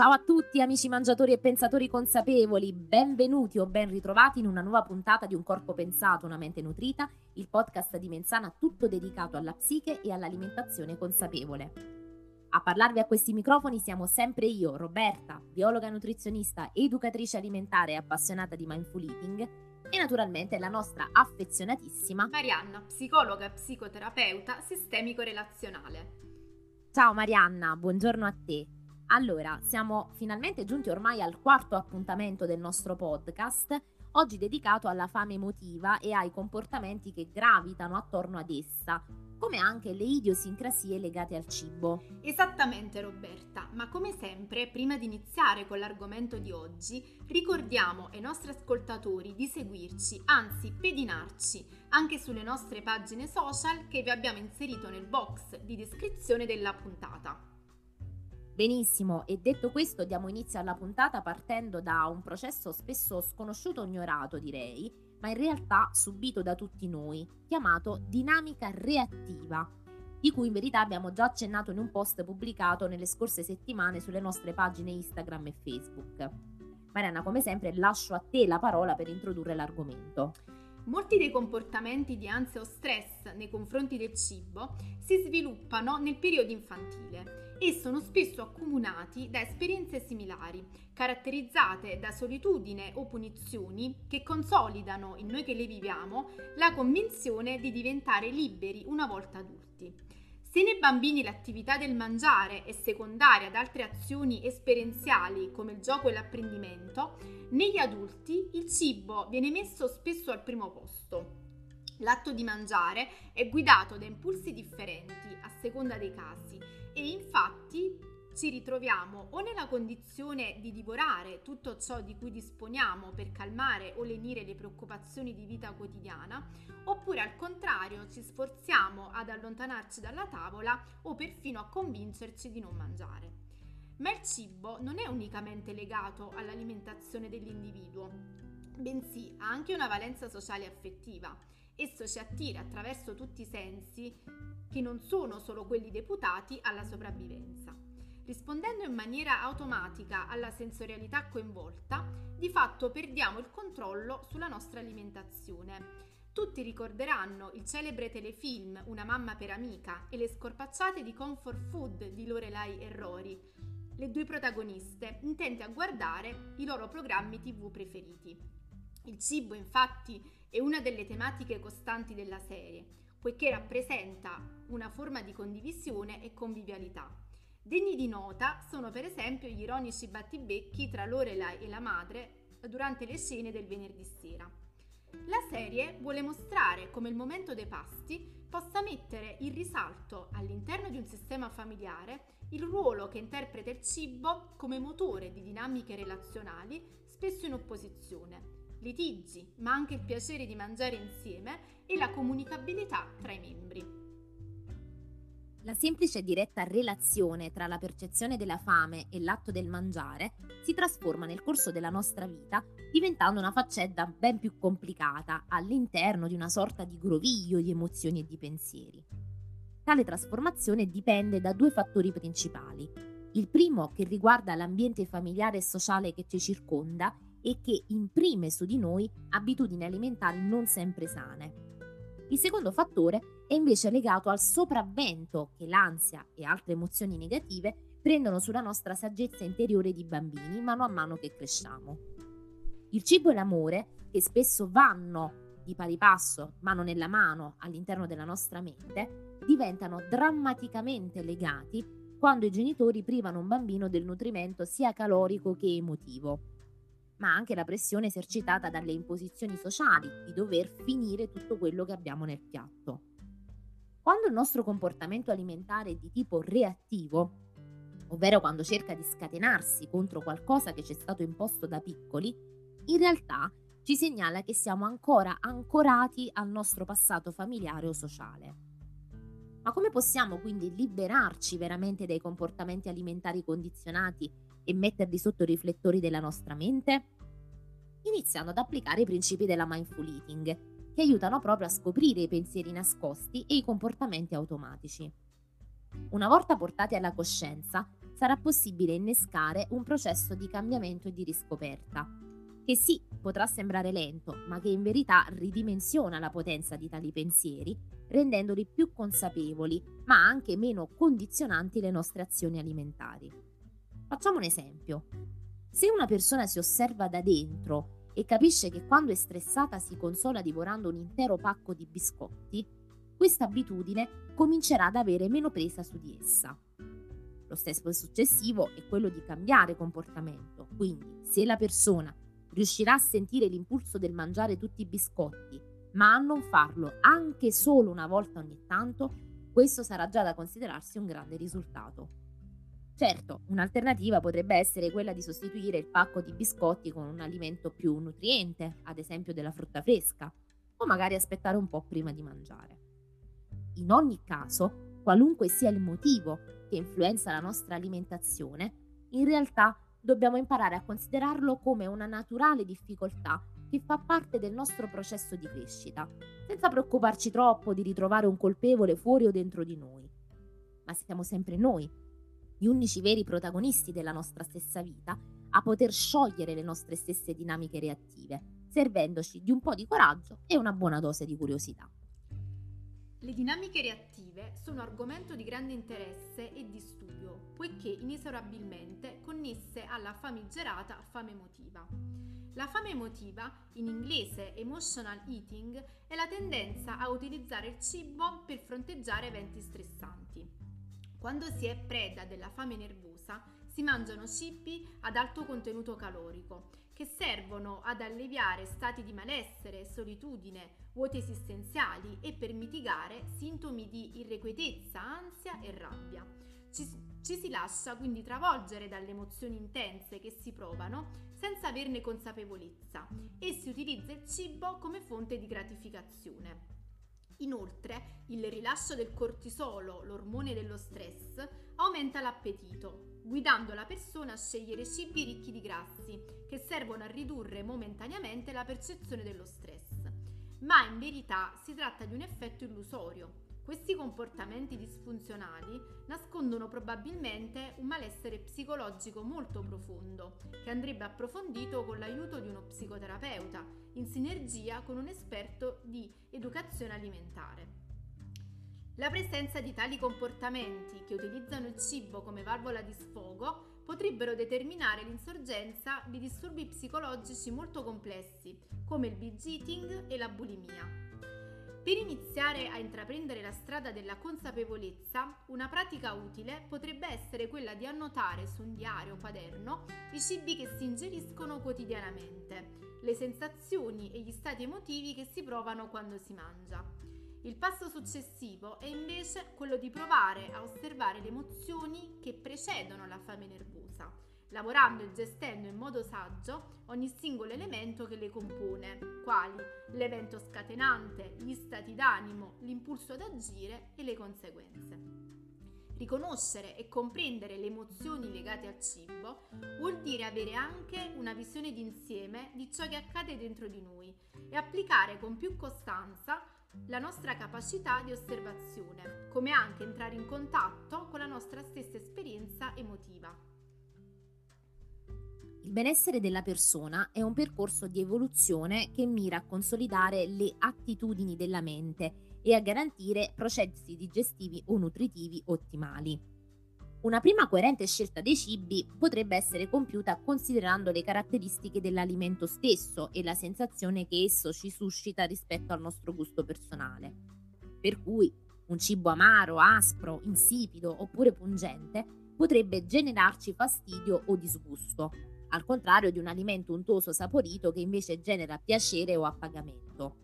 Ciao a tutti amici mangiatori e pensatori consapevoli, benvenuti o ben ritrovati in una nuova puntata di Un corpo pensato, una mente nutrita, il podcast di Menzana tutto dedicato alla psiche e all'alimentazione consapevole. A parlarvi a questi microfoni siamo sempre io, Roberta, biologa nutrizionista, educatrice alimentare e appassionata di mindful eating e naturalmente la nostra affezionatissima Marianna, psicologa e psicoterapeuta sistemico-relazionale. Ciao Marianna, buongiorno a te. Allora, siamo finalmente giunti ormai al quarto appuntamento del nostro podcast, oggi dedicato alla fame emotiva e ai comportamenti che gravitano attorno ad essa, come anche le idiosincrasie legate al cibo. Esattamente Roberta, ma come sempre, prima di iniziare con l'argomento di oggi, ricordiamo ai nostri ascoltatori di seguirci, anzi pedinarci, anche sulle nostre pagine social che vi abbiamo inserito nel box di descrizione della puntata. Benissimo, e detto questo diamo inizio alla puntata partendo da un processo spesso sconosciuto o ignorato direi, ma in realtà subito da tutti noi, chiamato dinamica reattiva, di cui in verità abbiamo già accennato in un post pubblicato nelle scorse settimane sulle nostre pagine Instagram e Facebook. Marianna, come sempre, lascio a te la parola per introdurre l'argomento. Molti dei comportamenti di ansia o stress nei confronti del cibo si sviluppano nel periodo infantile e sono spesso accomunati da esperienze similari, caratterizzate da solitudine o punizioni che consolidano in noi che le viviamo la convinzione di diventare liberi una volta adulti. Se nei bambini l'attività del mangiare è secondaria ad altre azioni esperienziali come il gioco e l'apprendimento, negli adulti il cibo viene messo spesso al primo posto. L'atto di mangiare è guidato da impulsi differenti a seconda dei casi e infatti ci ritroviamo o nella condizione di divorare tutto ciò di cui disponiamo per calmare o lenire le preoccupazioni di vita quotidiana, oppure al contrario ci sforziamo ad allontanarci dalla tavola o perfino a convincerci di non mangiare. Ma il cibo non è unicamente legato all'alimentazione dell'individuo, bensì ha anche una valenza sociale e affettiva. Esso ci attira attraverso tutti i sensi che non sono solo quelli deputati alla sopravvivenza. Rispondendo in maniera automatica alla sensorialità coinvolta, di fatto perdiamo il controllo sulla nostra alimentazione. Tutti ricorderanno il celebre telefilm Una mamma per amica e le scorpacciate di comfort food di Lorelai e Rory, le due protagoniste intente a guardare i loro programmi tv preferiti. Il cibo infatti è una delle tematiche costanti della serie, poiché rappresenta una forma di condivisione e convivialità. Degni di nota sono per esempio gli ironici battibecchi tra Lorelai e la madre durante le scene del venerdì sera. La serie vuole mostrare come il momento dei pasti possa mettere in risalto all'interno di un sistema familiare il ruolo che interpreta il cibo come motore di dinamiche relazionali spesso in opposizione, litigi, ma anche il piacere di mangiare insieme e la comunicabilità tra i membri. La semplice e diretta relazione tra la percezione della fame e l'atto del mangiare si trasforma nel corso della nostra vita diventando una faccenda ben più complicata all'interno di una sorta di groviglio di emozioni e di pensieri. Tale trasformazione dipende da due fattori principali. Il primo che riguarda l'ambiente familiare e sociale che ci circonda e che imprime su di noi abitudini alimentari non sempre sane. Il secondo fattore è invece legato al sopravvento che l'ansia e altre emozioni negative prendono sulla nostra saggezza interiore di bambini mano a mano che cresciamo. Il cibo e l'amore, che spesso vanno di pari passo, mano nella mano, all'interno della nostra mente, diventano drammaticamente legati quando i genitori privano un bambino del nutrimento sia calorico che emotivo ma anche la pressione esercitata dalle imposizioni sociali di dover finire tutto quello che abbiamo nel piatto. Quando il nostro comportamento alimentare è di tipo reattivo, ovvero quando cerca di scatenarsi contro qualcosa che ci è stato imposto da piccoli, in realtà ci segnala che siamo ancora ancorati al nostro passato familiare o sociale. Ma come possiamo quindi liberarci veramente dai comportamenti alimentari condizionati e metterli sotto i riflettori della nostra mente? Iniziando ad applicare i principi della mindful eating, che aiutano proprio a scoprire i pensieri nascosti e i comportamenti automatici. Una volta portati alla coscienza, sarà possibile innescare un processo di cambiamento e di riscoperta, che sì, potrà sembrare lento, ma che in verità ridimensiona la potenza di tali pensieri, rendendoli più consapevoli, ma anche meno condizionanti le nostre azioni alimentari. Facciamo un esempio. Se una persona si osserva da dentro e capisce che quando è stressata si consola divorando un intero pacco di biscotti, questa abitudine comincerà ad avere meno presa su di essa. Lo stesso successivo è quello di cambiare comportamento, quindi se la persona riuscirà a sentire l'impulso del mangiare tutti i biscotti, ma a non farlo anche solo una volta ogni tanto, questo sarà già da considerarsi un grande risultato. Certo, un'alternativa potrebbe essere quella di sostituire il pacco di biscotti con un alimento più nutriente, ad esempio della frutta fresca, o magari aspettare un po' prima di mangiare. In ogni caso, qualunque sia il motivo che influenza la nostra alimentazione, in realtà dobbiamo imparare a considerarlo come una naturale difficoltà che fa parte del nostro processo di crescita, senza preoccuparci troppo di ritrovare un colpevole fuori o dentro di noi. Ma siamo sempre noi, gli unici veri protagonisti della nostra stessa vita, a poter sciogliere le nostre stesse dinamiche reattive, servendoci di un po' di coraggio e una buona dose di curiosità. Le dinamiche reattive sono argomento di grande interesse e di studio, poiché inesorabilmente connesse alla famigerata fame emotiva. La fame emotiva, in inglese emotional eating, è la tendenza a utilizzare il cibo per fronteggiare eventi stressanti. Quando si è preda della fame nervosa, si mangiano cibi ad alto contenuto calorico, che servono ad alleviare stati di malessere, solitudine, vuoti esistenziali e per mitigare sintomi di irrequietezza, ansia e rabbia. Ci, ci si lascia quindi travolgere dalle emozioni intense che si provano senza averne consapevolezza e si utilizza il cibo come fonte di gratificazione. Inoltre, il rilascio del cortisolo, l'ormone dello stress, aumenta l'appetito, guidando la persona a scegliere cibi ricchi di grassi, che servono a ridurre momentaneamente la percezione dello stress ma in verità si tratta di un effetto illusorio. Questi comportamenti disfunzionali nascondono probabilmente un malessere psicologico molto profondo, che andrebbe approfondito con l'aiuto di uno psicoterapeuta, in sinergia con un esperto di educazione alimentare. La presenza di tali comportamenti che utilizzano il cibo come valvola di sfogo potrebbero determinare l'insorgenza di disturbi psicologici molto complessi, come il binge eating e la bulimia. Per iniziare a intraprendere la strada della consapevolezza, una pratica utile potrebbe essere quella di annotare su un diario o quaderno i cibi che si ingeriscono quotidianamente, le sensazioni e gli stati emotivi che si provano quando si mangia. Il passo successivo è invece quello di provare a osservare le emozioni che precedono la fame nervosa, lavorando e gestendo in modo saggio ogni singolo elemento che le compone, quali l'evento scatenante, gli stati d'animo, l'impulso ad agire e le conseguenze. Riconoscere e comprendere le emozioni legate al cibo vuol dire avere anche una visione d'insieme di ciò che accade dentro di noi e applicare con più costanza la nostra capacità di osservazione, come anche entrare in contatto con la nostra stessa esperienza emotiva. Il benessere della persona è un percorso di evoluzione che mira a consolidare le attitudini della mente e a garantire processi digestivi o nutritivi ottimali. Una prima coerente scelta dei cibi potrebbe essere compiuta considerando le caratteristiche dell'alimento stesso e la sensazione che esso ci suscita rispetto al nostro gusto personale. Per cui un cibo amaro, aspro, insipido oppure pungente potrebbe generarci fastidio o disgusto, al contrario di un alimento untoso saporito che invece genera piacere o appagamento.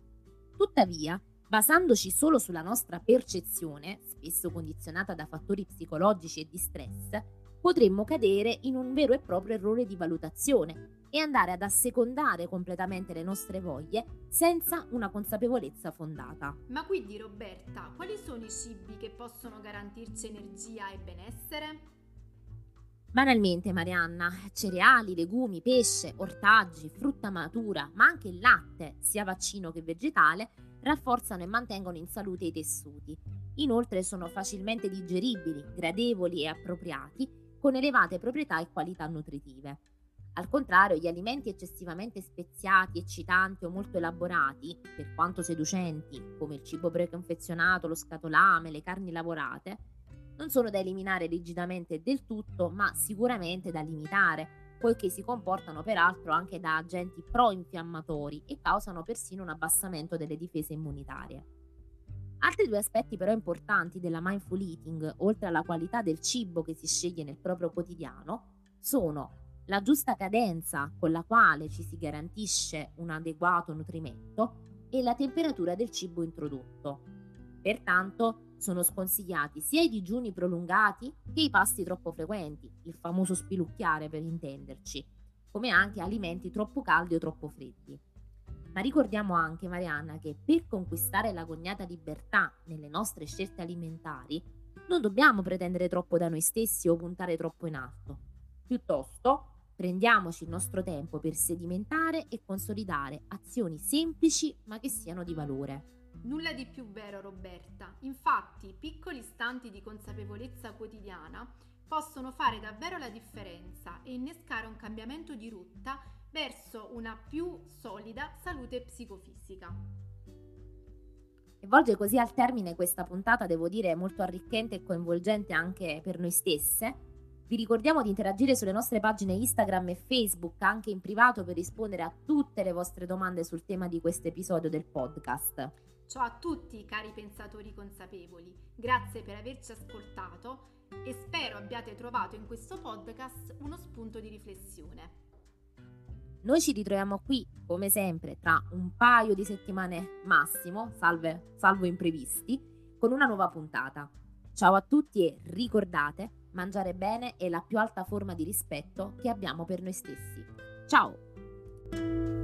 Tuttavia, Basandoci solo sulla nostra percezione, spesso condizionata da fattori psicologici e di stress, potremmo cadere in un vero e proprio errore di valutazione e andare ad assecondare completamente le nostre voglie senza una consapevolezza fondata. Ma quindi Roberta, quali sono i cibi che possono garantirci energia e benessere? Banalmente, Marianna, cereali, legumi, pesce, ortaggi, frutta matura, ma anche il latte, sia vaccino che vegetale, rafforzano e mantengono in salute i tessuti. Inoltre sono facilmente digeribili, gradevoli e appropriati, con elevate proprietà e qualità nutritive. Al contrario, gli alimenti eccessivamente speziati, eccitanti o molto elaborati, per quanto seducenti, come il cibo preconfezionato, lo scatolame, le carni lavorate, non sono da eliminare rigidamente del tutto, ma sicuramente da limitare, poiché si comportano peraltro anche da agenti pro-infiammatori e causano persino un abbassamento delle difese immunitarie. Altri due aspetti però importanti della mindful eating, oltre alla qualità del cibo che si sceglie nel proprio quotidiano, sono la giusta cadenza con la quale ci si garantisce un adeguato nutrimento e la temperatura del cibo introdotto. Pertanto sono sconsigliati sia i digiuni prolungati che i pasti troppo frequenti, il famoso spilucchiare per intenderci, come anche alimenti troppo caldi o troppo freddi. Ma ricordiamo anche, Marianna, che per conquistare la cognata libertà nelle nostre scelte alimentari non dobbiamo pretendere troppo da noi stessi o puntare troppo in alto. Piuttosto, Prendiamoci il nostro tempo per sedimentare e consolidare azioni semplici ma che siano di valore. Nulla di più vero Roberta, infatti piccoli istanti di consapevolezza quotidiana possono fare davvero la differenza e innescare un cambiamento di rotta verso una più solida salute psicofisica. E volge così al termine questa puntata, devo dire, molto arricchente e coinvolgente anche per noi stesse vi ricordiamo di interagire sulle nostre pagine Instagram e Facebook anche in privato per rispondere a tutte le vostre domande sul tema di questo episodio del podcast. Ciao a tutti cari pensatori consapevoli, grazie per averci ascoltato e spero abbiate trovato in questo podcast uno spunto di riflessione. Noi ci ritroviamo qui, come sempre, tra un paio di settimane massimo, salve, salvo imprevisti, con una nuova puntata. Ciao a tutti e ricordate Mangiare bene è la più alta forma di rispetto che abbiamo per noi stessi. Ciao!